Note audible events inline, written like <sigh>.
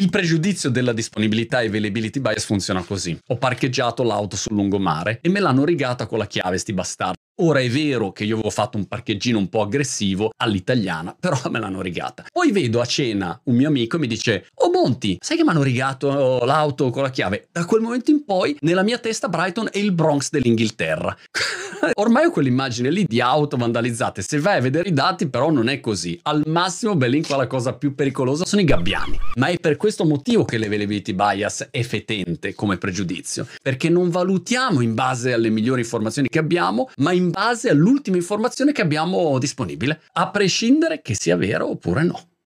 Il pregiudizio della disponibilità e availability bias funziona così. Ho parcheggiato l'auto sul lungomare e me l'hanno rigata con la chiave sti bastardi. Ora è vero che io avevo fatto un parcheggino un po' aggressivo all'italiana, <laughs> però me l'hanno rigata. Poi vedo a cena un mio amico e mi dice: Oh Monti, sai che mi hanno rigato l'auto con la chiave? Da quel momento in poi, nella mia testa, Brighton è il Bronx dell'Inghilterra. Ormai ho quell'immagine lì di auto vandalizzate. Se vai a vedere i dati, però, non è così. Al massimo, Berlin qua la cosa più pericolosa sono i gabbiani. Ma è per questo motivo che l'availability bias è fetente come pregiudizio. Perché non valutiamo in base alle migliori informazioni che abbiamo, ma in base all'ultima informazione che abbiamo disponibile, a prescindere che sia vero oppure no.